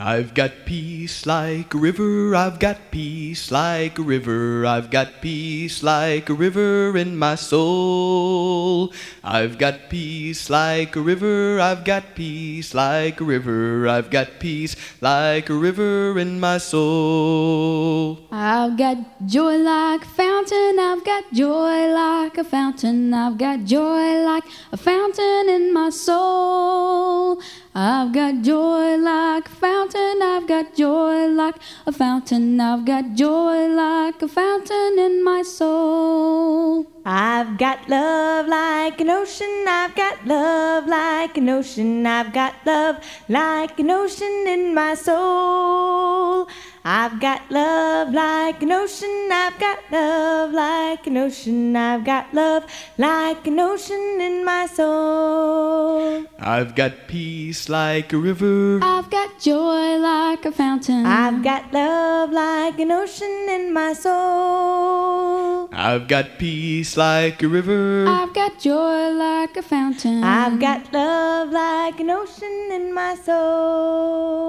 I've got peace like a river, I've got peace like a river, I've got peace like a river in my soul. I've got peace like a river, I've got peace like a river, I've got peace like a river in my soul. I've got joy like a fountain, I've got joy like a fountain, I've got joy like a fountain in my soul. I've got joy like a fountain, I've got joy like a fountain, I've got joy like a fountain in my soul. I've got love like an ocean, I've got love like an ocean, I've got love like an ocean in my soul. I've got love like an ocean, I've got love like an ocean, I've got love like an ocean in my soul. I've got peace like a river. I've got joy like a fountain. I've got love like an ocean in my soul. I've got peace like a river. I've got joy like a fountain. I've got love like an ocean in my soul.